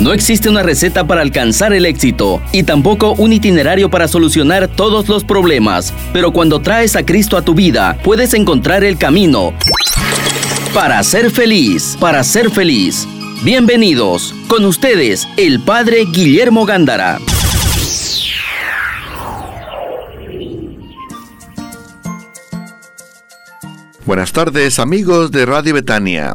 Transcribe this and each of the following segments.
No existe una receta para alcanzar el éxito y tampoco un itinerario para solucionar todos los problemas, pero cuando traes a Cristo a tu vida, puedes encontrar el camino para ser feliz, para ser feliz. Bienvenidos, con ustedes, el Padre Guillermo Gándara. Buenas tardes amigos de Radio Betania.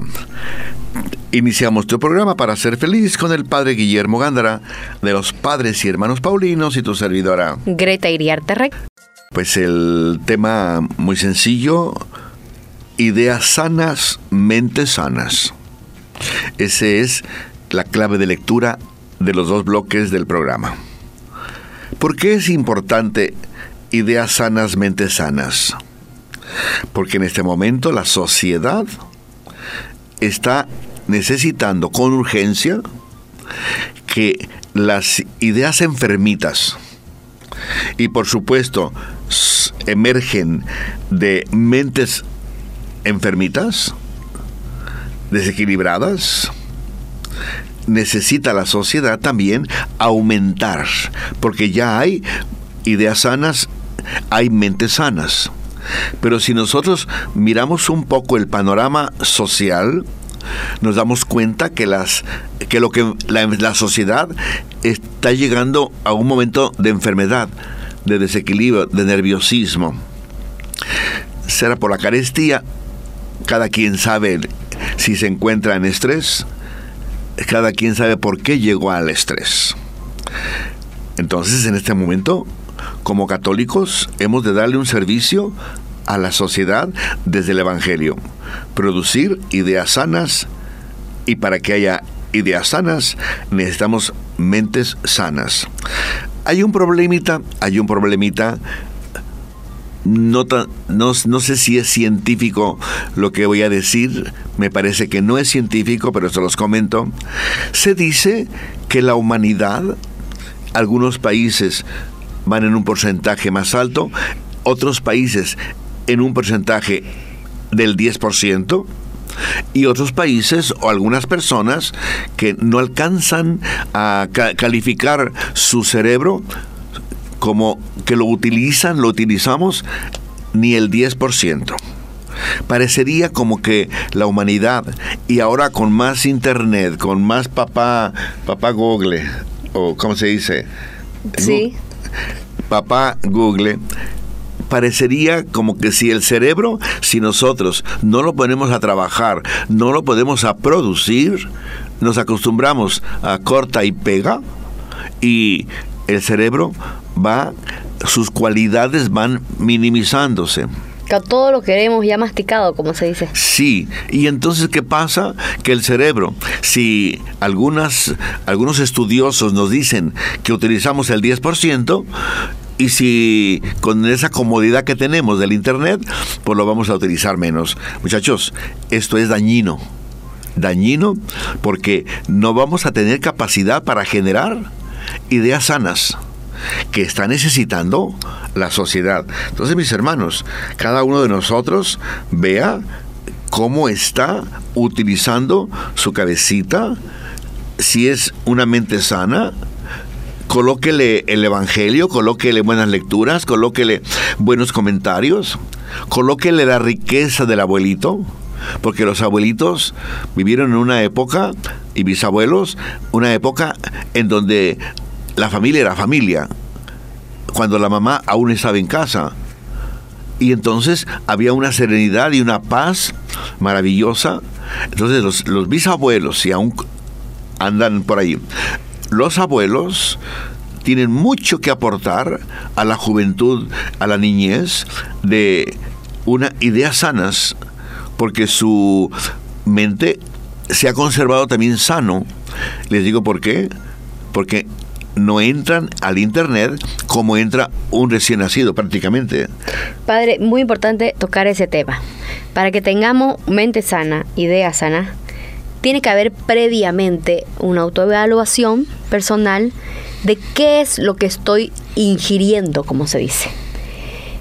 Iniciamos tu programa para ser feliz con el Padre Guillermo Gándara de los Padres y Hermanos Paulinos y tu servidora Greta Iriarte Pues el tema muy sencillo, ideas sanas, mentes sanas. Esa es la clave de lectura de los dos bloques del programa. ¿Por qué es importante ideas sanas, mentes sanas? Porque en este momento la sociedad está necesitando con urgencia que las ideas enfermitas y por supuesto emergen de mentes enfermitas, desequilibradas, necesita la sociedad también aumentar, porque ya hay ideas sanas, hay mentes sanas. Pero si nosotros miramos un poco el panorama social, nos damos cuenta que las que lo que la, sociedad está llegando a un momento de enfermedad, de desequilibrio, de nerviosismo. Será por la carestía, cada quien sabe si se encuentra en estrés, cada quien sabe por qué llegó al estrés. Entonces, en este momento, como católicos, hemos de darle un servicio a la sociedad desde el Evangelio. Producir ideas sanas y para que haya ideas sanas necesitamos mentes sanas. Hay un problemita, hay un problemita no, no, no, sé si es científico lo que voy a decir, me parece que no es científico, pero se los comento. Se dice que la humanidad, algunos países van en un porcentaje más alto, otros países en un porcentaje del 10%, y otros países o algunas personas que no alcanzan a calificar su cerebro como que lo utilizan, lo utilizamos ni el 10%. Parecería como que la humanidad, y ahora con más internet, con más papá, papá Google, o ¿cómo se dice? Sí. Papá Google, parecería como que si el cerebro, si nosotros no lo ponemos a trabajar, no lo podemos a producir, nos acostumbramos a corta y pega y el cerebro va, sus cualidades van minimizándose. Que todo lo queremos ya masticado, como se dice. Sí, y entonces ¿qué pasa? Que el cerebro, si algunas, algunos estudiosos nos dicen que utilizamos el 10%, y si con esa comodidad que tenemos del Internet, pues lo vamos a utilizar menos. Muchachos, esto es dañino. Dañino porque no vamos a tener capacidad para generar ideas sanas que está necesitando la sociedad. Entonces, mis hermanos, cada uno de nosotros vea cómo está utilizando su cabecita, si es una mente sana, colóquele el Evangelio, colóquele buenas lecturas, colóquele buenos comentarios, colóquele la riqueza del abuelito, porque los abuelitos vivieron en una época, y bisabuelos, una época en donde la familia era familia, cuando la mamá aún estaba en casa. Y entonces había una serenidad y una paz maravillosa. Entonces los, los bisabuelos, si aún andan por ahí, los abuelos tienen mucho que aportar a la juventud, a la niñez, de una ideas sanas, porque su mente se ha conservado también sano. Les digo por qué. Porque no entran al Internet como entra un recién nacido prácticamente. Padre, muy importante tocar ese tema. Para que tengamos mente sana, idea sana, tiene que haber previamente una autoevaluación personal de qué es lo que estoy ingiriendo, como se dice.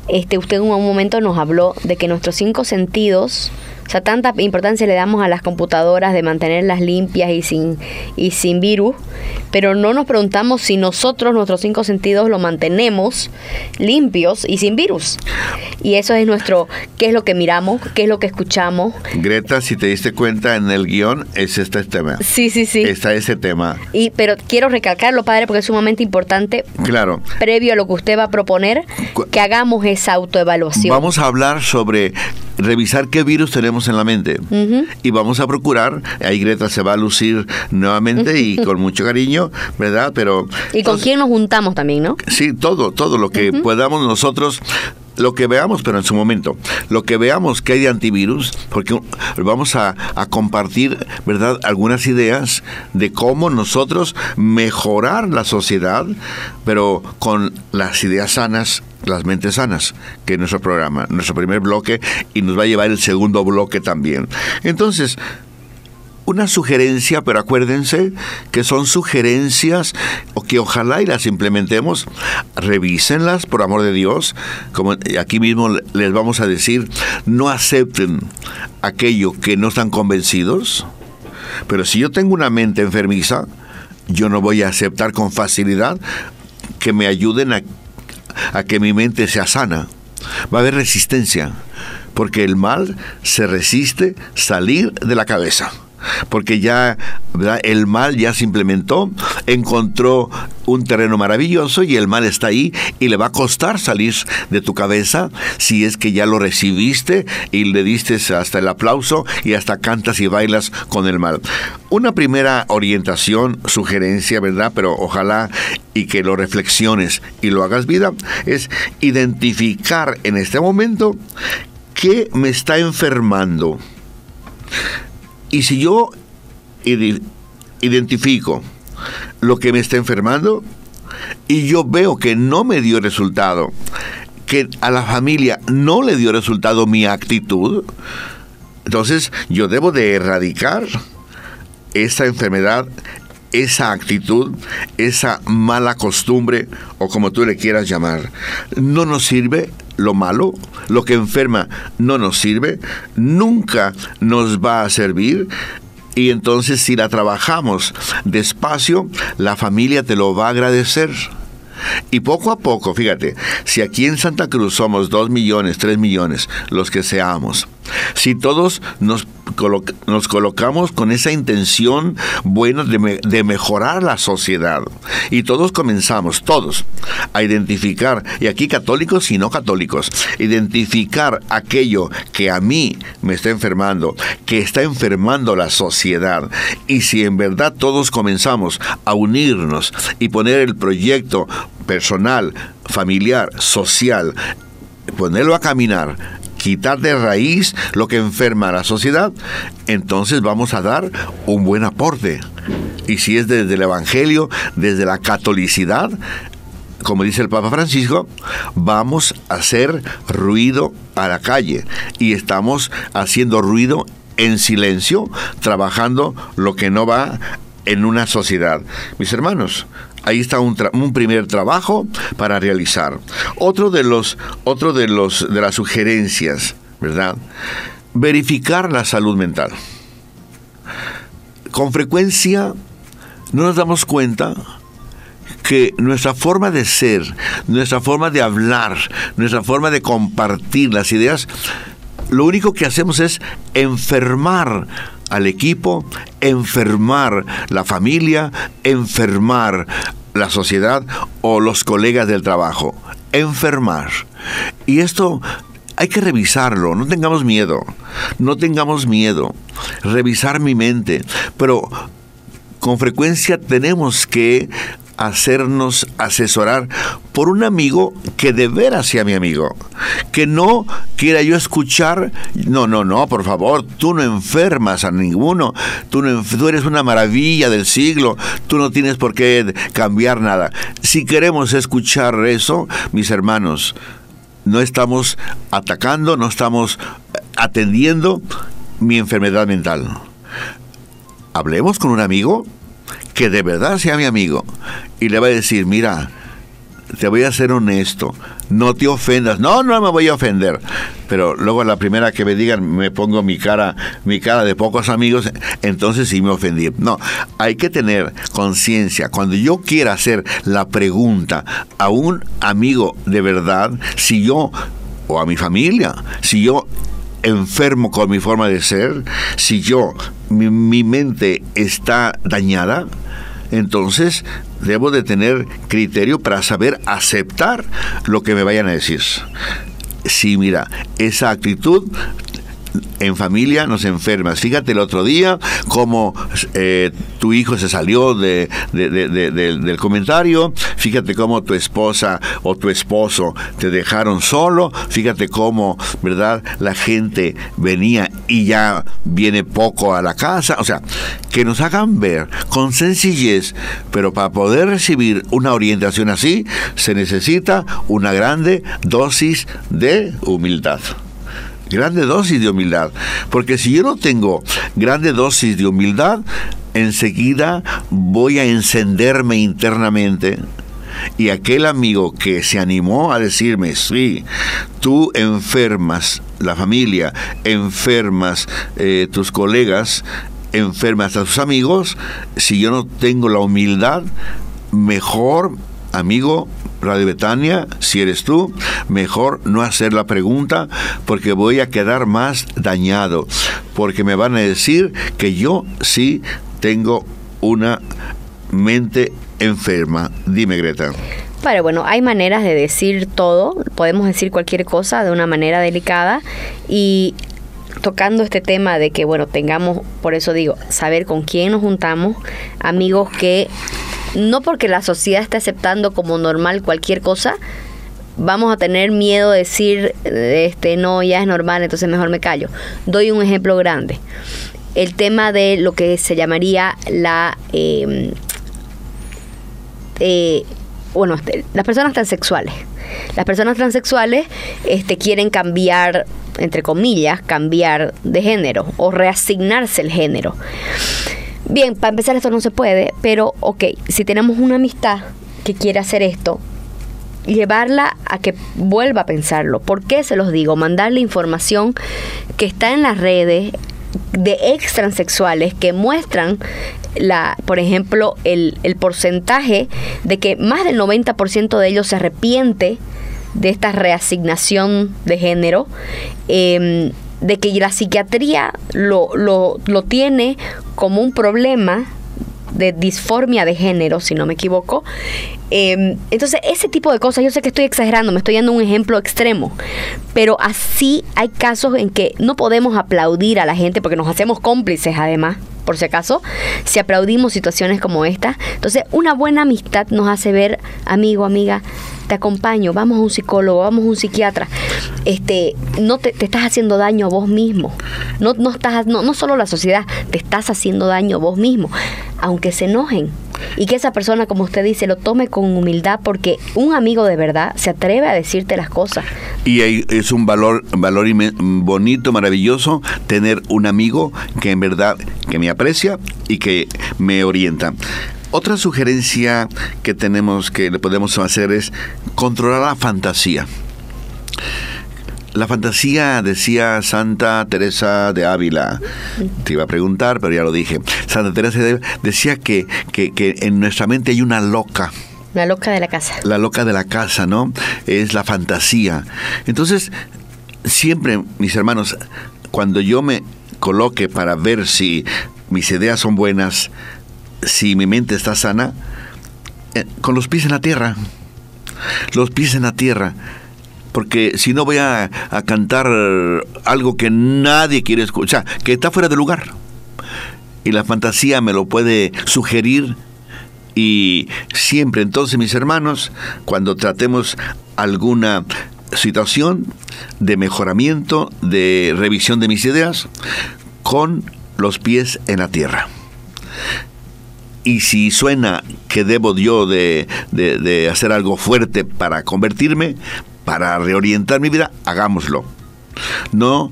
Este, usted en un momento nos habló de que nuestros cinco sentidos O sea, tanta importancia le damos a las computadoras de mantenerlas limpias y sin, y sin virus, pero no nos preguntamos si nosotros, nuestros cinco sentidos, lo mantenemos limpios y sin virus. Y eso es nuestro, ¿qué es lo que miramos? ¿Qué es lo que escuchamos? Greta, si te diste cuenta en el guion, es este tema. Sí, sí, sí. Está ese tema. Y, pero quiero recalcarlo, padre, porque es sumamente importante. Claro. Previo a lo que usted va a proponer, que hagamos esa autoevaluación. Vamos a hablar sobre revisar qué virus tenemos en la mente. Y vamos a procurar, ahí Greta se va a lucir nuevamente y con mucho cariño, ¿verdad? Pero... Y con quién nos juntamos también, ¿no? Sí, todo, todo lo que podamos nosotros lo que veamos, pero en su momento, lo que veamos que hay de antivirus, porque vamos a, compartir, ¿verdad?, algunas ideas de cómo nosotros mejorar la sociedad, pero con las ideas sanas, las mentes sanas, que es nuestro programa, nuestro primer bloque, y nos va a llevar el segundo bloque también. Entonces, una sugerencia, pero acuérdense que son sugerencias o que ojalá y las implementemos, revísenlas por amor de Dios, como aquí mismo les vamos a decir, no acepten aquello que no están convencidos, pero si yo tengo una mente enfermiza, yo no voy a aceptar con facilidad que me ayuden a, a que mi mente sea sana. Va a haber resistencia, porque el mal se resiste salir de la cabeza porque ya el mal ya se implementó, encontró un terreno maravilloso y el mal está ahí y le va a costar salir de tu cabeza si es que ya lo recibiste y le diste hasta el aplauso y hasta cantas y bailas con el mal. Una primera orientación, sugerencia, ¿verdad? Pero ojalá y que lo reflexiones y lo hagas vida, es identificar en este momento qué me está enfermando. Y si yo identifico lo que me está enfermando y yo veo que no me dio resultado, que a la familia no le dio resultado mi actitud, entonces yo debo de erradicar esa enfermedad, esa actitud, esa mala costumbre o como tú le quieras llamar. No nos sirve lo malo, lo que enferma no nos sirve, nunca nos va a servir. Y entonces si la trabajamos despacio, la familia te lo va a agradecer. Y poco a poco, fíjate, si aquí en Santa Cruz somos dos millones, tres millones, los que seamos, si todos nos, nos colocamos con esa intención buena de, de, mejorar la sociedad. Y todos comenzamos, todos, a identificar, y aquí católicos y no católicos, identificar aquello que a mí me está enfermando, que está enfermando la sociedad, y si en verdad todos comenzamos a unirnos y poner el proyecto personal, familiar, social, ponerlo a caminar quitar de raíz lo que enferma a la sociedad, entonces vamos a dar un buen aporte. Y si es desde el Evangelio, desde la catolicidad, como dice el Papa Francisco, vamos a hacer ruido a la calle. Y estamos haciendo ruido en silencio, trabajando lo que no va en una sociedad. Mis hermanos, ahí está un, primer trabajo para realizar. Otro de los, otro de los de las sugerencias, ¿verdad? Verificar la salud mental. Con frecuencia no nos damos cuenta que nuestra forma de ser, nuestra forma de hablar, nuestra forma de compartir las ideas, lo único que hacemos es enfermar al equipo, enfermar la familia, enfermar la sociedad o los colegas del trabajo. Enfermar. Y esto hay que revisarlo, no tengamos miedo, no tengamos miedo, revisar mi mente, pero con frecuencia tenemos que hacernos asesorar por un amigo que de veras sea mi amigo. Que no quiera yo escuchar, no, no, no, por favor, tú no enfermas a ninguno, tú, no, eres una maravilla del siglo, tú no tienes por qué cambiar nada. Si queremos escuchar eso, mis hermanos, no estamos atacando, no estamos atendiendo mi enfermedad mental. Hablemos con un amigo que de verdad sea mi amigo y le va a decir, mira, te voy a ser honesto, no te ofendas. No, no me voy a ofender. Pero luego la primera que me digan, me pongo mi cara, mi cara de pocos amigos, entonces sí me ofendí. No, hay que tener conciencia. Cuando yo quiera hacer la pregunta a un amigo de verdad, si yo o a mi familia, si yo enfermo con mi forma de ser, si yo, mi, mente está dañada, entonces debo de tener criterio para saber aceptar lo que me vayan a decir. Si mira, esa actitud en familia nos enfermas. Fíjate el otro día cómo eh, tu hijo se salió de, del comentario, fíjate cómo tu esposa o tu esposo te dejaron solo, fíjate cómo, ¿verdad? La gente venía y ya viene poco a la casa, o sea, que nos hagan ver con sencillez, pero para poder recibir una orientación así se necesita una grande dosis de humildad grande dosis de humildad. Porque si yo no tengo grande dosis de humildad, enseguida voy a encenderme internamente. Y aquel amigo que se animó a decirme, sí, tú enfermas la familia, enfermas eh, tus colegas, enfermas a tus amigos, si yo no tengo la humildad, mejor amigo Radio Betania, si eres tú, mejor no hacer la pregunta porque voy a quedar más dañado, porque me van a decir que yo sí tengo una mente enferma. Dime, Greta. Pero bueno, hay maneras de decir todo, podemos decir cualquier cosa de una manera delicada y tocando este tema de que, bueno, tengamos, por eso digo, saber con quién nos juntamos, amigos que no porque la sociedad esté aceptando como normal cualquier cosa, vamos a tener miedo de decir, este, no, ya es normal, entonces mejor me callo. Doy un ejemplo grande. El tema de lo que se llamaría la... Em, eh, bueno, este, las personas transexuales. Las personas transexuales este, quieren cambiar, entre comillas, cambiar de género o reasignarse el género. Bien, para empezar esto no se puede, pero ok, si tenemos una amistad que quiere hacer esto, llevarla a que vuelva a pensarlo. ¿Por qué se los digo? Mandarle información que está en las redes de ex transexuales que muestran la, por ejemplo, el, el porcentaje de que más del 90% de ellos se arrepiente de esta reasignación de género. Eh, de que la psiquiatría lo, lo, lo tiene como un problema de disformia de género, si no me equivoco. Em, entonces, ese tipo de cosas, yo sé que estoy exagerando, me estoy dando un ejemplo extremo, pero así hay casos en que no podemos aplaudir a la gente porque nos hacemos cómplices además por si acaso, si aplaudimos situaciones como esta. Entonces, una buena amistad nos hace ver, amigo, amiga, te acompaño, vamos a un psicólogo, vamos a un psiquiatra. Este, no te, estás haciendo daño a vos mismo. No, no, estás, no, no solo la sociedad, te estás haciendo daño a vos mismo. Aunque se enojen, y que esa persona, como usted dice, lo tome con humildad porque un amigo de verdad se atreve a decirte las cosas. Y es un valor, valor bonito, maravilloso tener un amigo que en verdad que me aprecia y que me orienta. Otra sugerencia que tenemos que le podemos hacer es controlar la fantasía. La fantasía, decía Santa Teresa de Ávila, te iba a preguntar, pero ya lo dije. Santa Teresa de Ávila decía que, que, que en nuestra mente hay una loca. La loca de la casa. La loca de la casa, ¿no? Es la fantasía. Entonces, siempre, mis hermanos, cuando yo me coloque para ver si mis ideas son buenas, si mi mente está sana, eh, con los pies en la tierra. Los pies en la tierra porque si no voy a, cantar algo que nadie quiere escuchar, que está fuera de lugar. Y la fantasía me lo puede sugerir y siempre entonces mis hermanos, cuando tratemos alguna situación de mejoramiento, de revisión de mis ideas, con los pies en la tierra. Y si suena que debo yo de, de hacer algo fuerte para convertirme, para reorientar mi vida, hagámoslo. No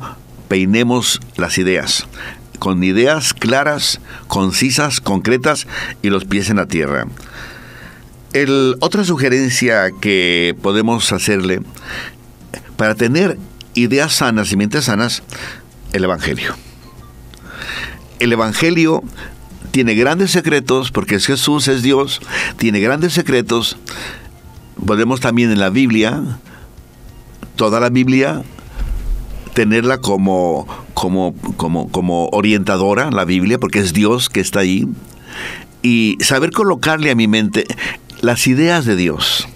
peinemos las ideas, con ideas claras, concisas, concretas y los pies en la tierra. Otra sugerencia que podemos hacerle para tener ideas sanas y mentes sanas, el Evangelio. El Evangelio tiene grandes secretos, porque es Jesús, es Dios, tiene grandes secretos. Podemos también en la Biblia, toda la Biblia, tenerla como, como, como, como orientadora, la Biblia, porque es Dios que está ahí, y saber colocarle a mi mente las ideas de Dios.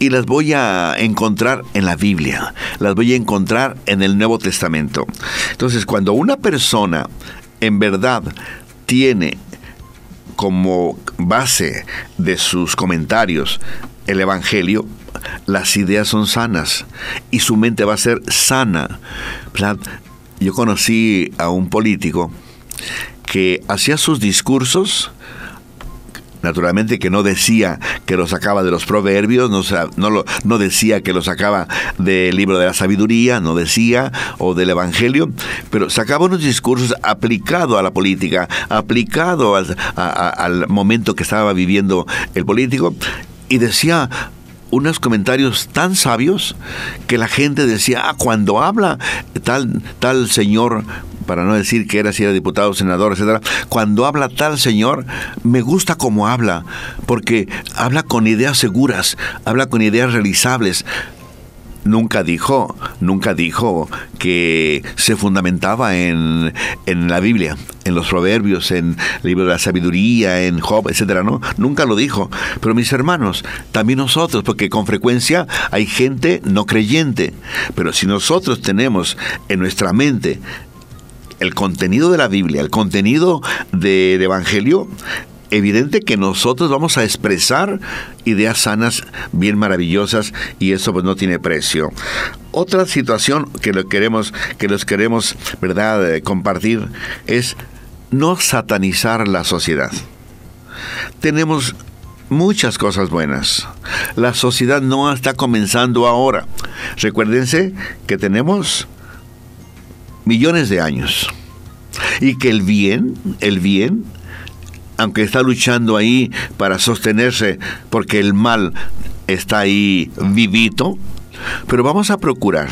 Y las voy a encontrar en la Biblia, las voy a encontrar en el Nuevo Testamento. Entonces, cuando una persona en verdad tiene como base de sus comentarios el Evangelio, las ideas son sanas y su mente va a ser sana. Yo conocí a un político que hacía sus discursos Naturalmente que no decía que lo sacaba de los proverbios, no, no, no decía que lo sacaba del libro de la sabiduría, no decía, o del evangelio, pero sacaba unos discursos aplicados a la política, aplicado al, al momento que estaba viviendo el político, y decía unos comentarios tan sabios que la gente decía, ah, cuando habla tal, tal señor para no decir que era si era diputado, senador, etcétera, cuando habla tal señor, me gusta cómo habla, porque habla con ideas seguras, habla con ideas realizables, nunca dijo, nunca dijo que se fundamentaba en, en, la Biblia, en los proverbios, en el libro de la sabiduría, en Job, etcétera, ¿no? Nunca lo dijo. Pero mis hermanos, también nosotros, porque con frecuencia hay gente no creyente. Pero si nosotros tenemos en nuestra mente el contenido de la Biblia, el contenido del Evangelio, evidente que nosotros vamos a expresar ideas sanas, bien maravillosas, y eso pues no tiene precio. Otra situación que queremos, que los queremos, ¿verdad?, eh, compartir es no satanizar la sociedad. Tenemos muchas cosas buenas. La sociedad no está comenzando ahora. Recuérdense que tenemos millones de años. Y que el bien, el bien, aunque está luchando ahí para sostenerse porque el mal está ahí vivito, pero vamos a procurar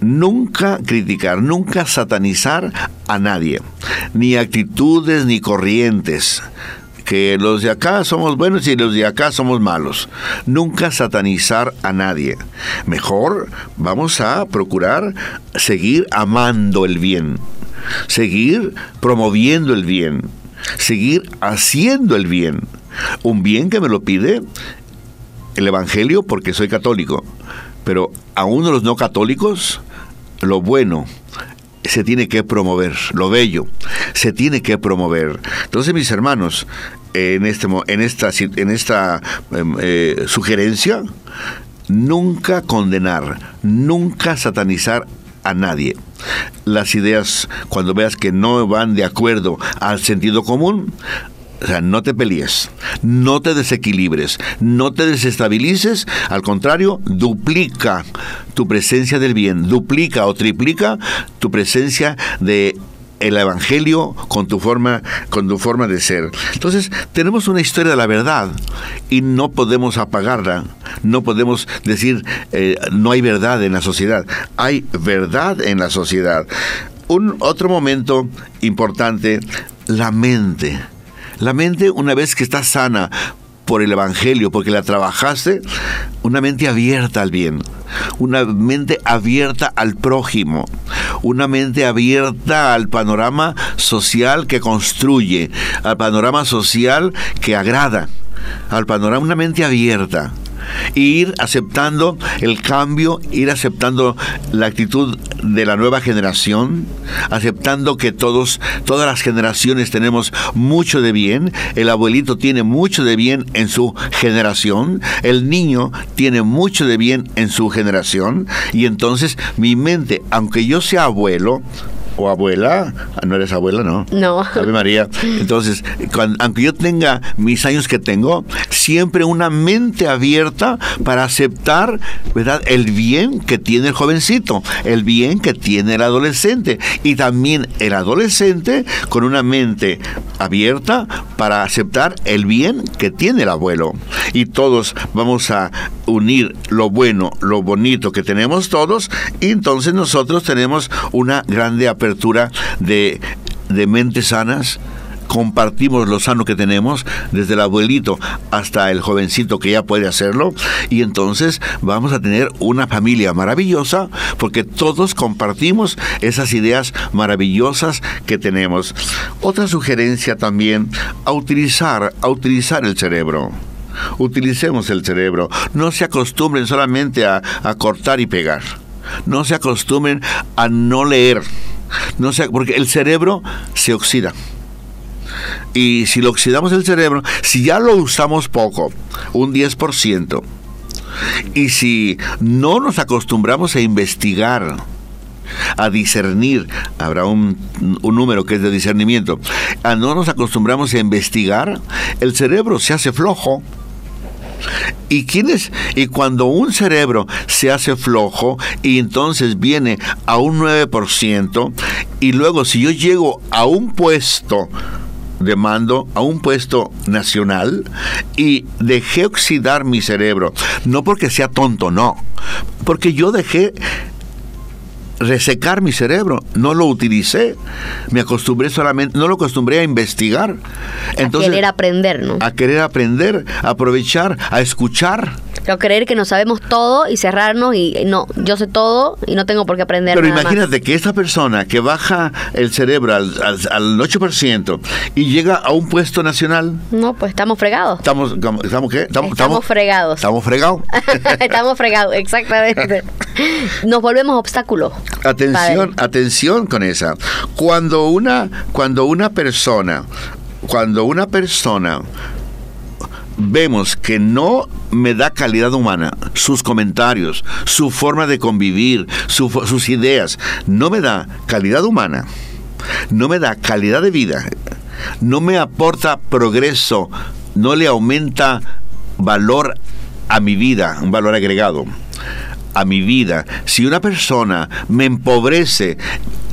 nunca criticar, nunca satanizar a nadie, ni actitudes ni corrientes que los de acá somos buenos y los de acá somos malos. Nunca satanizar a nadie. Mejor vamos a procurar seguir amando el bien, seguir promoviendo el bien, seguir haciendo el bien. Un bien que me lo pide el Evangelio porque soy católico, pero a uno de los no católicos, lo bueno, se tiene que promover, lo bello, se tiene que promover. Entonces, mis hermanos, en, este, en esta, en esta em, eh, sugerencia, nunca condenar, nunca satanizar a nadie. Las ideas, cuando veas que no van de acuerdo al sentido común, o sea, no te pelees, no te desequilibres, no te desestabilices, al contrario, duplica tu presencia del bien, duplica o triplica tu presencia de el evangelio con tu forma con tu forma de ser. Entonces, tenemos una historia de la verdad y no podemos apagarla, no podemos decir eh, no hay verdad en la sociedad, hay verdad en la sociedad. Un otro momento importante, la mente la mente, una vez que está sana por el Evangelio, porque la trabajaste, una mente abierta al bien, una mente abierta al prójimo, una mente abierta al panorama social que construye, al panorama social que agrada, al panorama, una mente abierta ir aceptando el cambio, ir aceptando la actitud de la nueva generación, aceptando que todos, todas las generaciones tenemos mucho de bien, el abuelito tiene mucho de bien en su generación, el niño tiene mucho de bien en su generación, y entonces mi mente, aunque yo sea abuelo, o abuela, no eres abuela, ¿no? No. Ave María. Entonces, aunque yo tenga mis años que tengo, siempre una mente abierta para aceptar, ¿verdad?, el bien que tiene el jovencito, el bien que tiene el adolescente y también el adolescente con una mente abierta para aceptar el bien que tiene el abuelo. Y todos vamos a unir lo bueno, lo bonito que tenemos todos y entonces nosotros tenemos una grande apertura de, de mentes sanas compartimos lo sano que tenemos, desde el abuelito hasta el jovencito que ya puede hacerlo, y entonces vamos a tener una familia maravillosa porque todos compartimos esas ideas maravillosas que tenemos. Otra sugerencia también, a utilizar, a utilizar el cerebro. Utilicemos el cerebro. No se acostumbren solamente a, a cortar y pegar. No se acostumbren a no leer. No se, porque el cerebro se oxida. Y si lo oxidamos el cerebro, si ya lo usamos poco, un 10%, y si no nos acostumbramos a investigar, a discernir, habrá un, un, número que es de discernimiento, a no nos acostumbramos a investigar, el cerebro se hace flojo. ¿Y quién es? Y cuando un cerebro se hace flojo y entonces viene a un 9%, y luego si yo llego a un puesto de mando a un puesto nacional y dejé oxidar mi cerebro. No porque sea tonto, no. Porque yo dejé resecar mi cerebro, no lo utilicé, me acostumbré solamente, no lo acostumbré a investigar. Entonces, a querer aprender, ¿no? A querer aprender, a aprovechar, a escuchar. Pero creer que no sabemos todo y cerrarnos y no, yo sé todo y no tengo por qué aprender Pero nada imagínate más. que esta persona que baja el cerebro al, al, al, 8% y llega a un puesto nacional. No, pues estamos fregados. ¿Estamos, estamos qué? Estamos, estamos fregados. Estamos fregados. estamos fregados, exactamente. Nos volvemos obstáculos. Atención, atención con esa. Cuando una, cuando una persona, cuando una persona vemos que no me da calidad humana, sus comentarios, su forma de convivir, su, sus ideas, no me da calidad humana, no me da calidad de vida, no me aporta progreso, no le aumenta valor a mi vida, un valor agregado a mi vida. Si una persona me empobrece,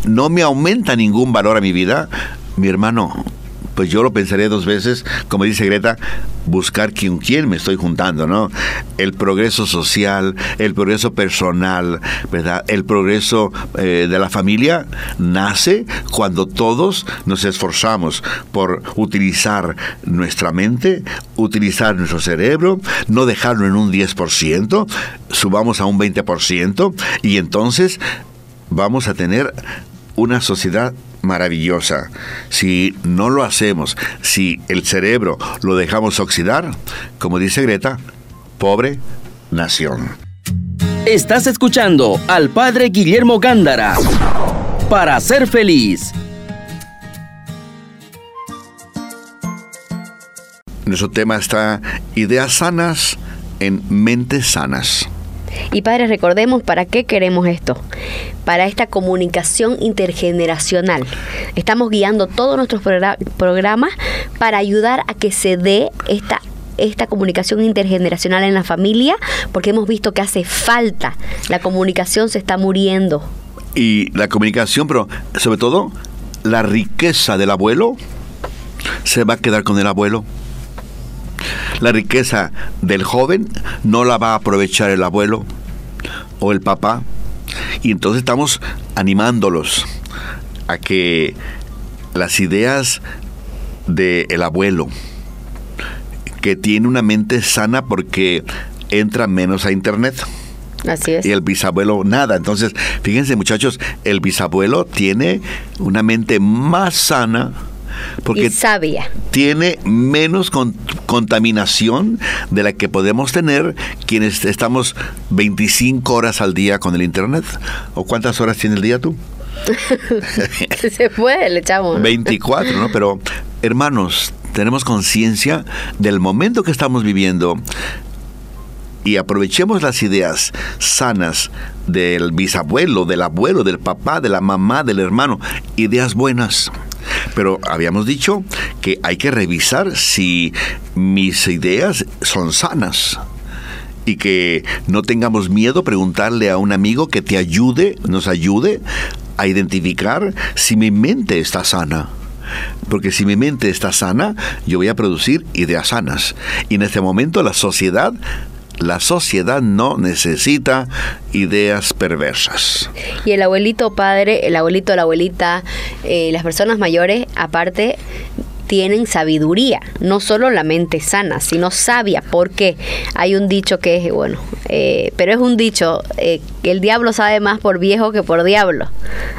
no me aumenta ningún valor a mi vida, mi hermano, pues yo lo pensaré dos veces, como dice Greta, buscar con quién me estoy juntando, ¿no? El progreso social, el progreso personal, ¿verdad? El progreso eh, de la familia nace cuando todos nos esforzamos por utilizar nuestra mente, utilizar nuestro cerebro, no dejarlo en un 10%, subamos a un 20% y entonces vamos a tener una sociedad maravillosa. Si no lo hacemos, si el cerebro lo dejamos oxidar, como dice Greta, pobre nación. Estás escuchando al padre Guillermo Gándara para ser feliz. Nuestro tema está ideas sanas en mentes sanas. Y padres, recordemos para qué queremos esto. Para esta comunicación intergeneracional. Estamos guiando todos nuestros programas para ayudar a que se dé esta esta comunicación intergeneracional en la familia, porque hemos visto que hace falta. La comunicación se está muriendo. Y la comunicación, pero sobre todo la riqueza del abuelo, se va a quedar con el abuelo. La riqueza del joven no la va a aprovechar el abuelo o el papá. Y entonces estamos animándolos a que las ideas del abuelo, que tiene una mente sana porque entra menos a internet. Así es. Y el bisabuelo nada. Entonces, fíjense muchachos, el bisabuelo tiene una mente más sana porque y sabia. tiene menos con, contaminación de la que podemos tener quienes estamos 25 horas al día con el internet. ¿O cuántas horas tiene el día tú? Se puede, le echamos. 24, ¿no? Pero, hermanos, tenemos conciencia del momento que estamos viviendo y aprovechemos las ideas sanas del bisabuelo, del abuelo, del papá, de la mamá, del hermano, ideas buenas. Pero habíamos dicho que hay que revisar si mis ideas son sanas y que no tengamos miedo preguntarle a un amigo que te ayude, nos ayude a identificar si mi mente está sana. Porque si mi mente está sana, yo voy a producir ideas sanas. Y en este momento la sociedad la sociedad no necesita ideas perversas. Y el abuelito padre, el abuelito, la abuelita, eh, las personas mayores, aparte, tienen sabiduría, no solo la mente sana, sino sabia, porque hay un dicho que es, bueno, eh, pero es un dicho, eh, que el diablo sabe más por viejo que por diablo.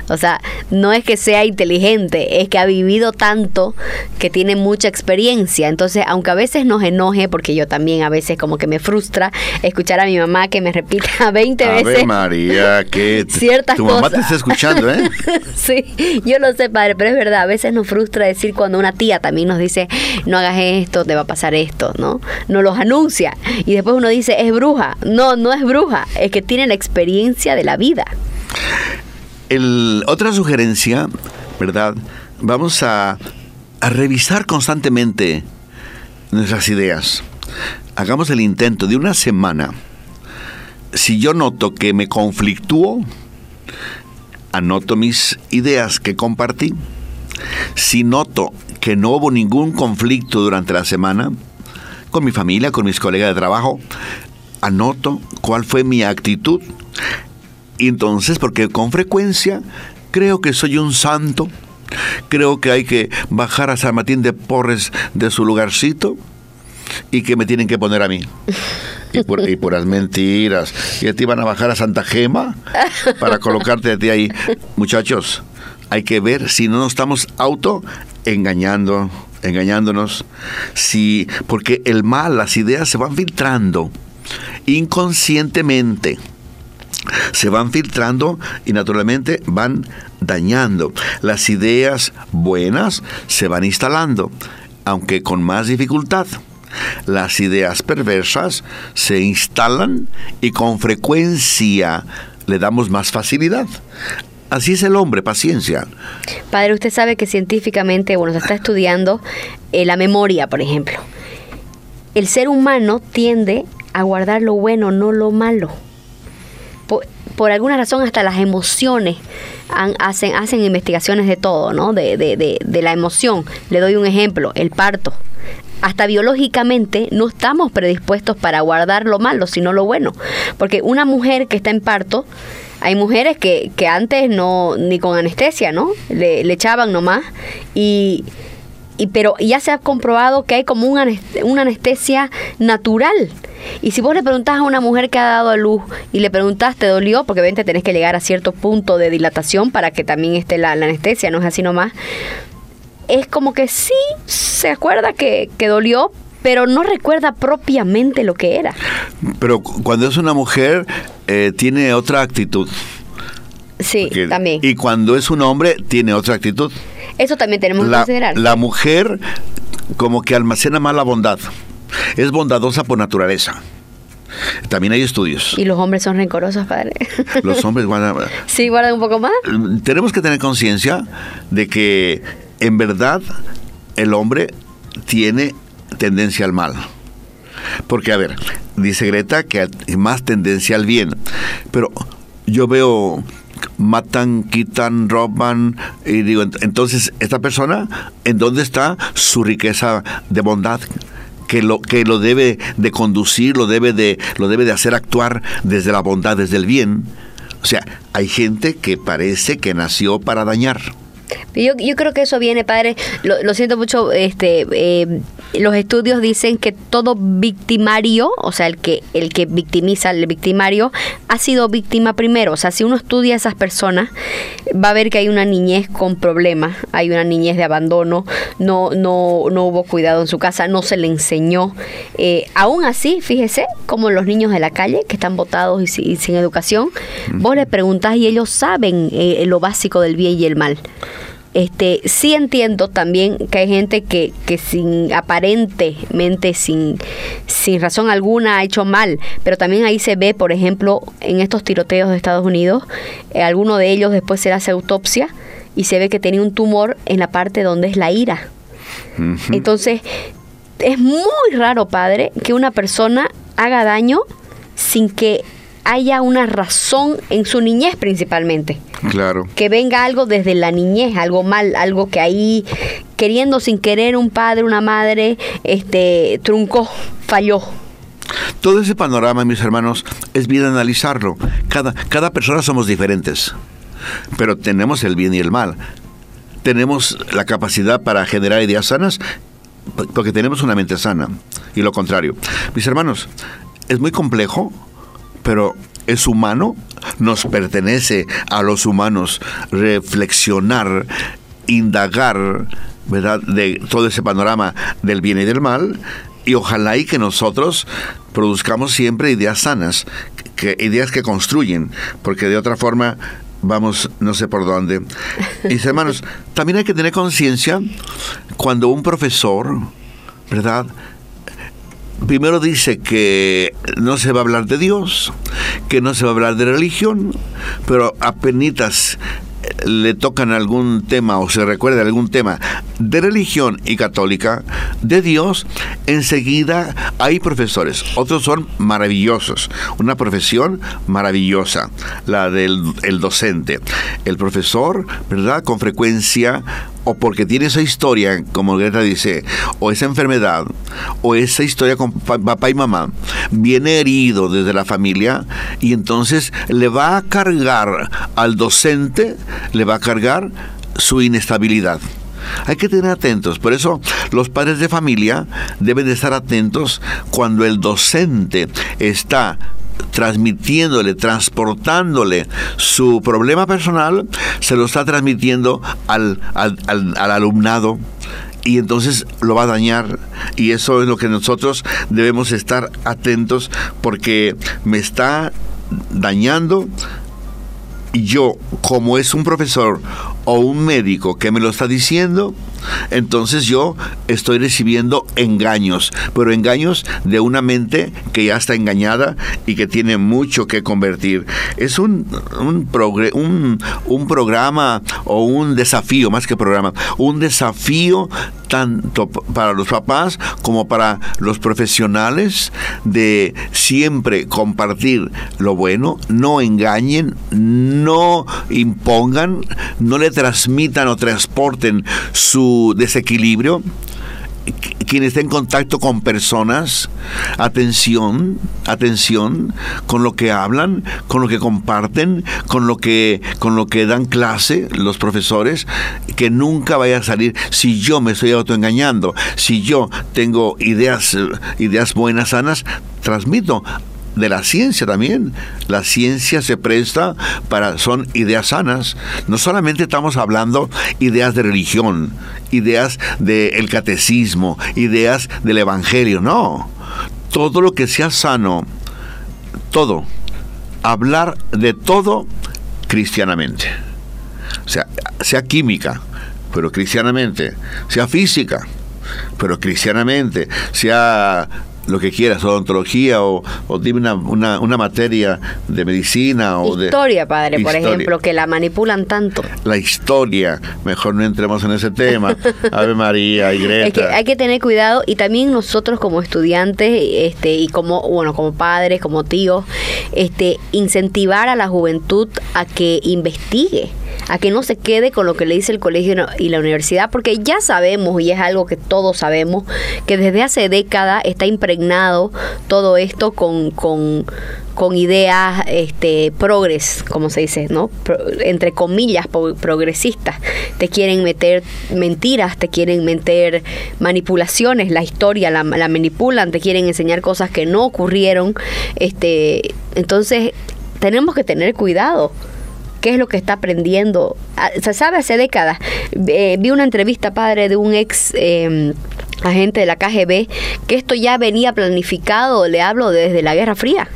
O sea, no es que sea inteligente, es que ha vivido tanto que tiene mucha experiencia. Entonces, aunque a veces nos enoje, porque yo también a veces como que me frustra escuchar a mi mamá que me repita 20 veces. María, que ciertas tu mamá te está escuchando, ¿eh? sí, yo lo sé, padre, pero es verdad, a veces nos frustra decir cuando una tía también nos dice, no hagas esto, te va a pasar esto, ¿no? Nos los anuncia. Y después uno dice, es bruja. No, no es bruja, es que tiene la experiencia de la vida. El, otra sugerencia, ¿verdad? Vamos a, a revisar constantemente nuestras ideas. Hagamos el intento de una semana. Si yo noto que me conflictúo, anoto mis ideas que compartí. Si noto que no hubo ningún conflicto durante la semana con mi familia, con mis colegas de trabajo. Anoto cuál fue mi actitud. Y entonces, porque con frecuencia creo que soy un santo, creo que hay que bajar a San Martín de Porres de su lugarcito y que me tienen que poner a mí. Y, por, y puras mentiras. Y te iban a bajar a Santa Gema para colocarte a ti ahí. Muchachos, hay que ver si no nos estamos auto engañando, engañándonos, si porque el mal, las ideas se van filtrando inconscientemente. Se van filtrando y naturalmente van dañando. Las ideas buenas se van instalando, aunque con más dificultad. Las ideas perversas se instalan y con frecuencia le damos más facilidad. Así es el hombre, paciencia. Padre, usted sabe que científicamente, bueno, se está estudiando eh, la memoria, por ejemplo. El ser humano tiende a guardar lo bueno, no lo malo. Por, alguna razón, hasta las emociones hacen, hacen investigaciones de todo, ¿no? De, de, de, la emoción. Le doy un ejemplo, el parto hasta biológicamente no estamos predispuestos para guardar lo malo, sino lo bueno. Porque una mujer que está en parto hay mujeres que, que antes no, ni con anestesia, ¿no? Le, echaban nomás y, y, pero ya se ha comprobado que hay como una, una anestesia natural. Y si vos le preguntás a una mujer que ha dado a luz y le preguntás, ¿te dolió? Porque obviamente tenés que llegar a cierto punto de dilatación para que también esté la, la anestesia, no es así nomás. Es como que sí se acuerda que, que dolió, pero no recuerda propiamente lo que era. Pero cuando es una mujer, eh, tiene otra actitud. Sí, también. Y cuando es un hombre, tiene otra actitud. Eso también tenemos que considerar. La mujer como que almacena más la bondad. Es bondadosa por naturaleza. También hay estudios. ¿Y los hombres son rencorosos, padre? Los hombres guardan... sí, guardan un poco más. Tenemos que tener conciencia de que en verdad el hombre tiene tendencia al mal. Porque, a ver, dice Greta que hay más tendencia al bien. Pero yo veo matan, quitan, roban y digo, entonces esta persona, ¿en dónde está su riqueza de bondad? Que lo, que lo debe de conducir, lo debe de, lo debe de hacer actuar desde la bondad, desde el bien. O sea, hay gente que parece que nació para dañar. Yo, yo creo que eso viene, padre, lo, siento mucho, este, eh, los estudios dicen que todo victimario, o sea, el que, el que victimiza al victimario, ha sido víctima primero. O sea, si uno estudia a esas personas, va a ver que hay una niñez con problemas, hay una niñez de abandono, no, no, no hubo cuidado en su casa, no se le enseñó. Eh, aún así, fíjese, como los niños de la calle que están botados y, sin educación, vos les preguntás y ellos saben eh, lo básico del bien y el mal. Este, sí entiendo también que hay gente que, que sin aparentemente, sin, sin razón alguna, ha hecho mal, pero también ahí se ve, por ejemplo, en estos tiroteos de Estados Unidos, eh, alguno de ellos después se hace autopsia y se ve que tenía un tumor en la parte donde es la ira. Entonces, es muy raro, padre, que una persona haga daño sin que haya una razón en su niñez principalmente. Claro. Que venga algo desde la niñez, algo mal, algo que ahí queriendo sin querer un padre, una madre, este truncó, falló. Todo ese panorama, mis hermanos, es bien analizarlo. Cada, cada persona somos diferentes, pero tenemos el bien y el mal. Tenemos la capacidad para generar ideas sanas porque tenemos una mente sana y lo contrario. Mis hermanos, es muy complejo, pero es humano, nos pertenece a los humanos reflexionar, indagar, ¿verdad?, de todo ese panorama del bien y del mal, y ojalá y que nosotros produzcamos siempre ideas sanas, que, ideas que construyen, porque de otra forma vamos no sé por dónde. Mis hermanos, también hay que tener conciencia cuando un profesor, ¿verdad? Primero dice que no se va a hablar de Dios, que no se va a hablar de religión, pero apenas le tocan algún tema o se recuerda algún tema de religión y católica, de Dios, enseguida hay profesores. Otros son maravillosos. Una profesión maravillosa, la del el docente. El profesor, ¿verdad? Con frecuencia o porque tiene esa historia, como Greta dice, o esa enfermedad, o esa historia con papá y mamá, viene herido desde la familia y entonces le va a cargar al docente, le va a cargar su inestabilidad. Hay que tener atentos, por eso los padres de familia deben de estar atentos cuando el docente está transmitiéndole, transportándole su problema personal, se lo está transmitiendo al, al, al, alumnado. Y entonces lo va a dañar. Y eso es lo que nosotros debemos estar atentos porque me está dañando. Yo como es un profesor o un médico que me lo está diciendo entonces yo estoy recibiendo engaños, pero engaños de una mente que ya está engañada y que tiene mucho que convertir. Es un, un, un, programa o un desafío, más que programa, un desafío tanto para los papás como para los profesionales de siempre compartir lo bueno, no engañen, no impongan, no le transmitan o transporten su desequilibrio, quien está en contacto con personas, atención, atención con lo que hablan, con lo que comparten, con lo que, con lo que dan clase los profesores, que nunca vaya a salir si yo me estoy autoengañando, si yo tengo ideas, ideas buenas, sanas, transmito de la ciencia también. La ciencia se presta para, son ideas sanas. No solamente estamos hablando ideas de religión, ideas del catecismo, ideas del evangelio, no. Todo lo que sea sano, todo, hablar de todo cristianamente. O sea, sea química, pero cristianamente, sea física, pero cristianamente, sea lo que quieras, odontología o, o dime una, una, materia de medicina o historia, de... Historia, padre, por ejemplo, que la manipulan tanto. La historia, mejor no entremos en ese tema. Ave María y Greta. Es que hay que tener cuidado y también nosotros como estudiantes este y como, bueno, como padres, como tíos, este incentivar a la juventud a que investigue a que no se quede con lo que le dice el colegio y la universidad, porque ya sabemos, y es algo que todos sabemos, que desde hace décadas está impregnado todo esto con, con, ideas este, progres, como se dice, ¿no? entre comillas, progresistas. Te quieren meter mentiras, te quieren meter manipulaciones, la historia la, la manipulan, te quieren enseñar cosas que no ocurrieron. Este, entonces, tenemos que tener cuidado qué es lo que está aprendiendo. Ah, se sabe hace décadas. Eh, vi una entrevista, padre, de un ex... Em, agente de la KGB, que esto ya venía planificado, le hablo desde la Guerra Fría,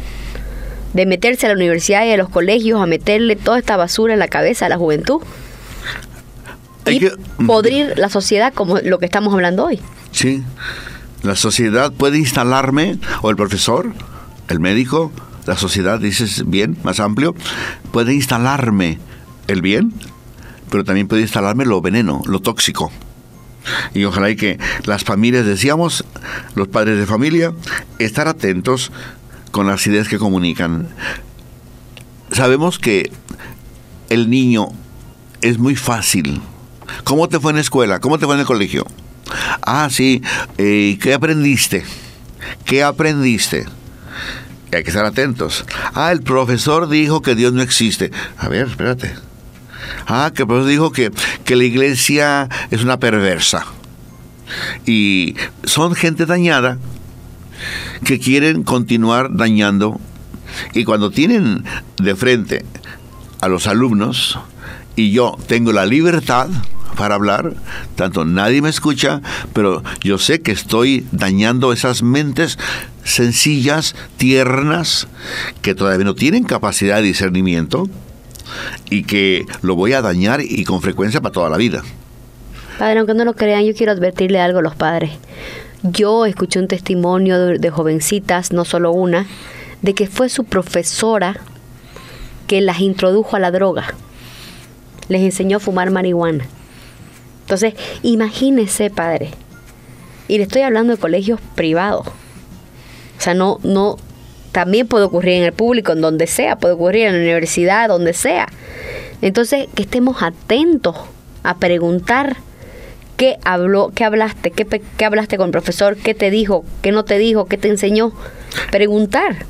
de meterse a la universidad y a los colegios, a meterle toda esta basura en la cabeza a la juventud. y podrir la sociedad como lo que estamos hablando hoy. Sí, la sociedad puede instalarme, o el profesor, el médico, la sociedad, dices bien, más amplio, puede instalarme el bien, pero también puede instalarme lo veneno, lo tóxico. Y ojalá que las familias, decíamos, los padres de familia, estar atentos con las ideas que comunican. Sabemos que el niño es muy fácil. ¿Cómo te fue en la escuela? ¿Cómo te fue en el colegio? Ah, sí. Eh, ¿Qué aprendiste? ¿Qué aprendiste? Hay que estar atentos. Ah, el profesor dijo que Dios no existe. A ver, espérate. Ah, que el profesor dijo que, que la iglesia es una perversa. Y son gente dañada que quieren continuar dañando. Y cuando tienen de frente a los alumnos y yo tengo la libertad para hablar, tanto nadie me escucha, pero yo sé que estoy dañando esas mentes sencillas, tiernas, que todavía no tienen capacidad de discernimiento y que lo voy a dañar y con frecuencia para toda la vida. Padre, aunque no lo crean, yo quiero advertirle algo a los padres. Yo escuché un testimonio de, de jovencitas, no solo una, de que fue su profesora que las introdujo a la droga. Les enseñó a fumar marihuana. Entonces, imagínese, padre. Y le estoy hablando de colegios privados. O sea, no, no, también puede ocurrir en el público, en donde sea, puede ocurrir en la universidad, donde sea. Entonces, que estemos atentos a preguntar qué habló, qué hablaste, qué, qué hablaste con el profesor, qué te dijo, qué no te dijo, qué te enseñó. Preguntar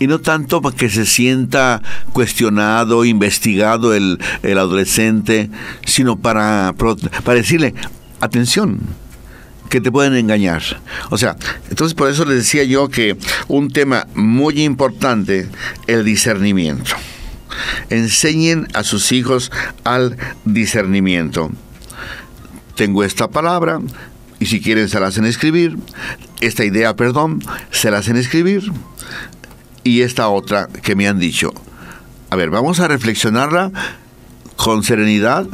y no tanto para que se sienta cuestionado, investigado el, adolescente, sino para, para decirle, atención, que te pueden engañar. O sea, entonces por eso les decía yo que un tema muy importante, el discernimiento. Enseñen a sus hijos al discernimiento. Tengo esta palabra y si quieren se la hacen escribir. Esta idea, perdón, se la hacen escribir y esta otra que me han dicho. A ver, vamos a reflexionarla con serenidad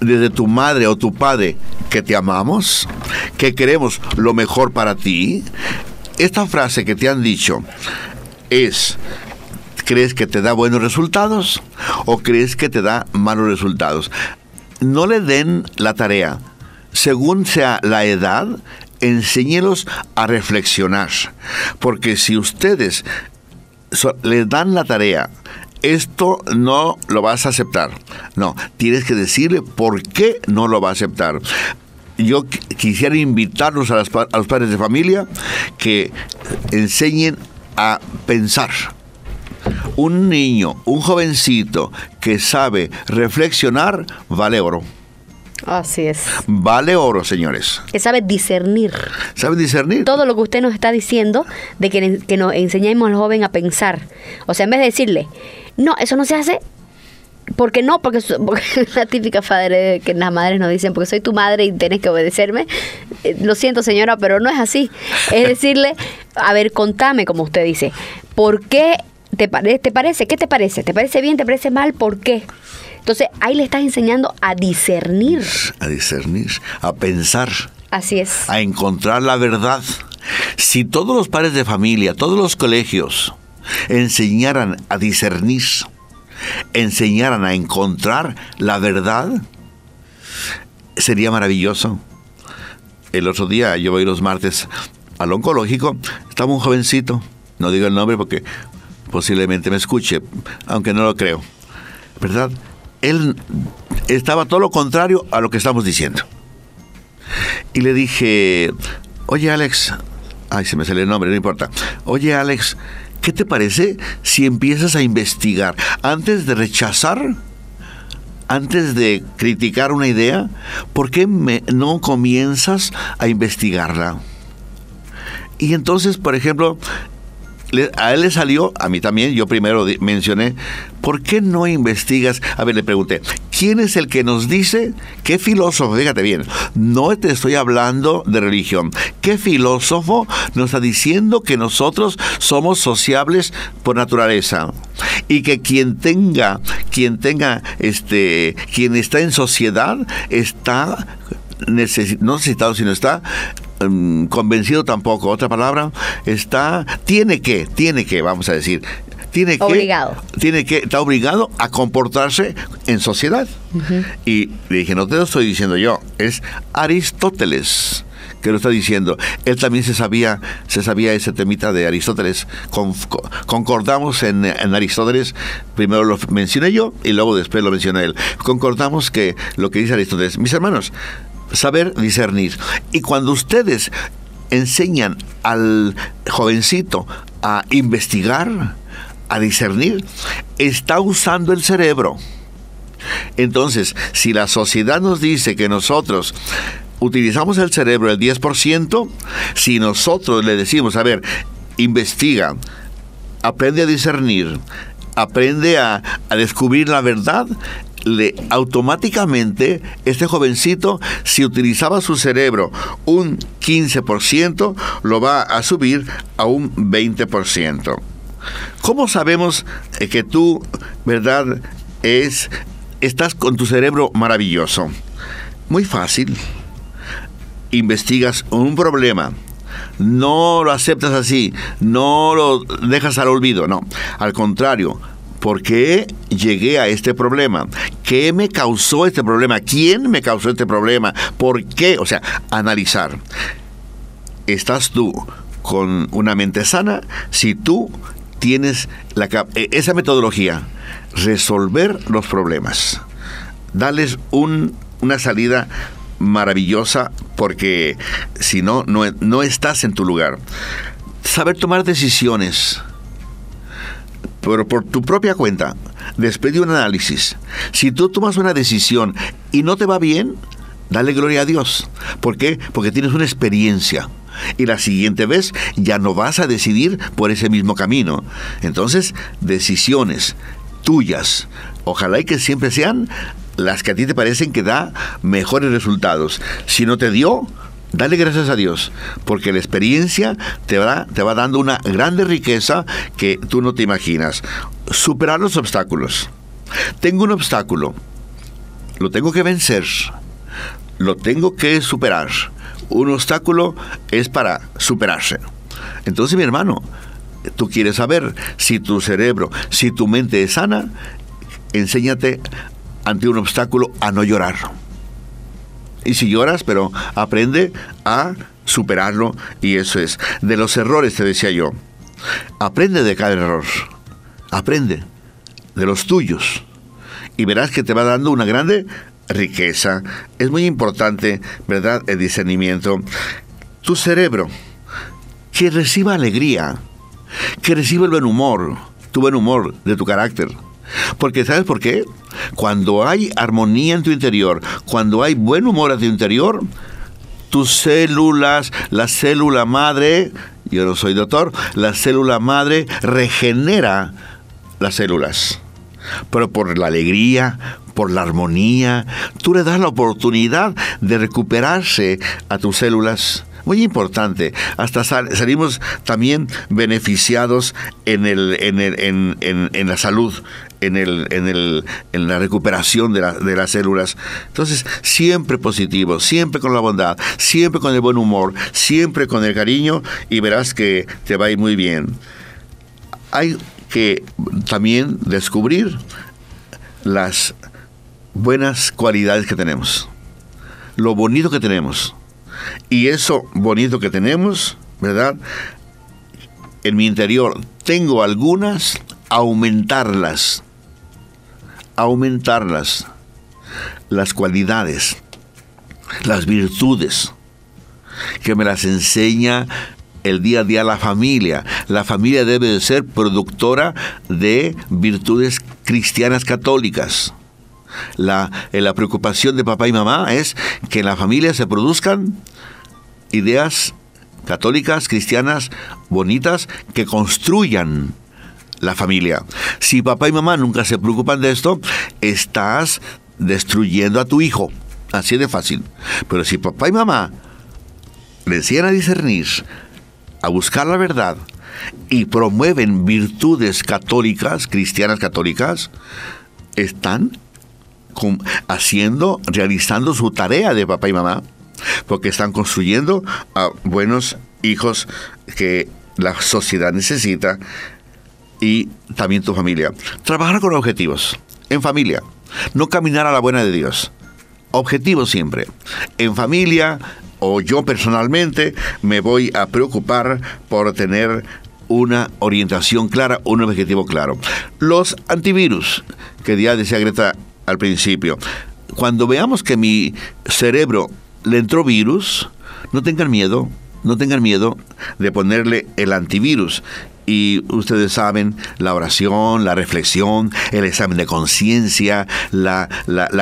desde tu madre o tu padre que te amamos, que queremos lo mejor para ti. Esta frase que te han dicho es, ¿crees que te da buenos resultados o crees que te da malos resultados? No le den la tarea. Según sea la edad, enséñelos a reflexionar. Porque si ustedes les dan la tarea, esto no lo vas a aceptar. No, tienes que decirle por qué no lo va a aceptar. Yo quisiera invitarlos a, a los padres de familia que enseñen a pensar. Un niño, un jovencito que sabe reflexionar, vale oro. Así es. Vale oro, señores. Que sabe discernir. Sabe discernir. Todo lo que usted nos está diciendo de que, que nos enseñemos al joven a pensar. O sea, en vez de decirle, no, eso no se hace, ¿Por qué no? Porque, porque la típica padre que las madres nos dicen, porque soy tu madre y tienes que obedecerme. Eh, lo siento, señora, pero no es así. Es decirle, a ver, contame, como usted dice, ¿por qué te, te parece? ¿Qué te parece? ¿Te parece bien? ¿Te parece mal? ¿Por qué? Entonces ahí le estás enseñando a discernir. A discernir, a pensar. Así es. A encontrar la verdad. Si todos los padres de familia, todos los colegios enseñaran a discernir, enseñaran a encontrar la verdad, sería maravilloso. El otro día, yo voy los martes al oncológico, estaba un jovencito, no digo el nombre porque posiblemente me escuche, aunque no lo creo, ¿verdad? Él estaba todo lo contrario a lo que estamos diciendo. Y le dije, oye Alex, ay, se me sale el nombre, no importa. Oye Alex, ¿qué te parece si empiezas a investigar antes de rechazar? Antes de criticar una idea, ¿por qué no comienzas a investigarla? Y entonces, por ejemplo, a él le salió, a mí también, yo primero mencioné, ¿por qué no investigas? A ver, le pregunté, ¿quién es el que nos dice, qué filósofo, fíjate bien, no te estoy hablando de religión, qué filósofo nos está diciendo que nosotros somos sociables por naturaleza? Y que quien tenga, quien tenga, este, quien está en sociedad, está no necesitado, sino está Em, convencido tampoco, otra palabra, está, tiene que, tiene que, vamos a decir, tiene que Obligado. tiene que está obligado a comportarse en sociedad. Y le dije, no te lo estoy diciendo yo, es Aristóteles que lo está diciendo. Él también se sabía, se sabía ese temita de Aristóteles. Con- co- concordamos en, en Aristóteles, primero lo mencioné yo y luego después lo menciona él. Concordamos que lo que dice Aristóteles, mis hermanos, saber discernir. Y cuando ustedes enseñan al jovencito a investigar, a discernir, está usando el cerebro. Entonces, si la sociedad nos dice que nosotros utilizamos el cerebro el 10%, si nosotros le decimos, a ver, investiga, aprende a discernir, aprende a, a descubrir la verdad, le, automáticamente este jovencito, si utilizaba su cerebro un 15%, lo va a subir a un 20%. ¿Cómo sabemos eh, que tú, verdad, es estás con tu cerebro maravilloso? Muy fácil. Investigas un problema. No lo aceptas así, no lo dejas al olvido, no. Al contrario, ¿por qué llegué a este problema? ¿Qué me causó este problema? ¿Quién me causó este problema? ¿Por qué? O sea, analizar. ¿Estás tú con una mente sana si tú tienes eh, esa metodología? Resolver los problemas. Darles un- una salida maravillosa porque si no, no, no estás en tu lugar. Saber tomar decisiones pero por tu propia cuenta, después de un análisis, si tú tomas una decisión y no te va bien, dale gloria a Dios. ¿Por qué? Porque tienes una experiencia. Y la siguiente vez ya no vas a decidir por ese mismo camino. Entonces, decisiones tuyas, ojalá y que siempre sean las que a ti te parecen que da mejores resultados. Si no te dio, Dale gracias a Dios, porque la experiencia te va, te va dando una grande riqueza que tú no te imaginas. Superar los obstáculos. Tengo un obstáculo, lo tengo que vencer, lo tengo que superar. Un obstáculo es para superarse. Entonces, mi hermano, tú quieres saber si tu cerebro, si tu mente es sana, enséñate ante un obstáculo a no llorar. Y si lloras, pero aprende a superarlo y eso es. De los errores, te decía yo. Aprende de cada error. Aprende de los tuyos. Y verás que te va dando una grande riqueza. Es muy importante, ¿verdad? El discernimiento. Tu cerebro, que reciba alegría, que reciba el buen humor, tu buen humor de tu carácter. Porque ¿sabes por qué? Cuando hay armonía en tu interior, cuando hay buen humor en tu interior, tus células, la célula madre, yo no soy doctor, la célula madre regenera las células. Pero por la alegría, por la armonía, tú le das la oportunidad de recuperarse a tus células. Muy importante. Hasta sal- salimos también beneficiados en, el- en- en- en la salud, en, el, en, el, en la recuperación de, la- de las células. Entonces, siempre positivo, siempre con la bondad, siempre con el buen humor, siempre con el cariño y verás que te va a ir muy bien. Hay que también descubrir las buenas cualidades que tenemos, lo bonito que tenemos. Y eso bonito que tenemos, ¿verdad? En mi interior tengo algunas, aumentarlas, aumentarlas, las cualidades, las virtudes, que me las enseña el día a día la familia. La familia debe de ser productora de virtudes cristianas católicas. La, eh, la preocupación de papá y mamá es que en la familia se produzcan ideas católicas, cristianas, bonitas, que construyan la familia. Si papá y mamá nunca se preocupan de esto, estás destruyendo a tu hijo. Así de fácil. Pero si papá y mamá le enseñan a discernir, a buscar la verdad y promueven virtudes católicas, cristianas católicas, están haciendo, realizando su tarea de papá y mamá, porque están construyendo a buenos hijos que la sociedad necesita y también tu familia. Trabajar con objetivos, en familia. No caminar a la buena de Dios. Objetivos siempre. En familia o yo personalmente me voy a preocupar por tener una orientación clara, un objetivo claro. Los antivirus, que ya decía Greta al principio, cuando veamos que mi cerebro le entró virus, no tengan miedo, no tengan miedo de ponerle el antivirus. Y ustedes saben, la oración, la reflexión, el examen de conciencia, la,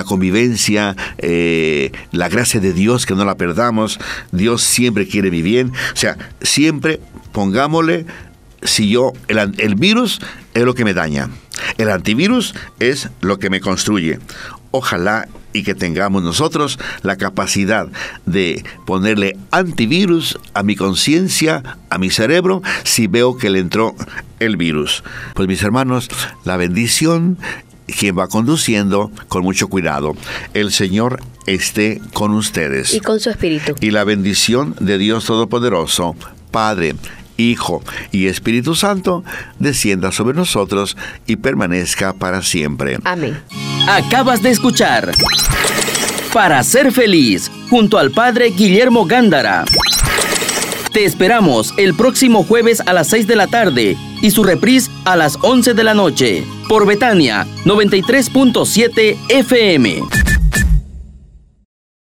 convivencia, eh, la gracia de Dios, que no la perdamos. Dios siempre quiere mi bien. O sea, siempre pongámosle, si yo, el, el virus es lo que me daña. El antivirus es lo que me construye. Ojalá y que tengamos nosotros la capacidad de ponerle antivirus a mi conciencia, a mi cerebro, si veo que le entró el virus. Pues mis hermanos, la bendición quien va conduciendo con mucho cuidado. El Señor esté con ustedes. Y con su espíritu. Y la bendición de Dios Todopoderoso, Padre, Hijo y Espíritu Santo, descienda sobre nosotros y permanezca para siempre. Amén. Acabas de escuchar Para ser feliz, junto al Padre Guillermo Gándara. Te esperamos el próximo jueves a las 6 de la tarde y su reprise a las 11 de la noche por Betania 93.7 FM.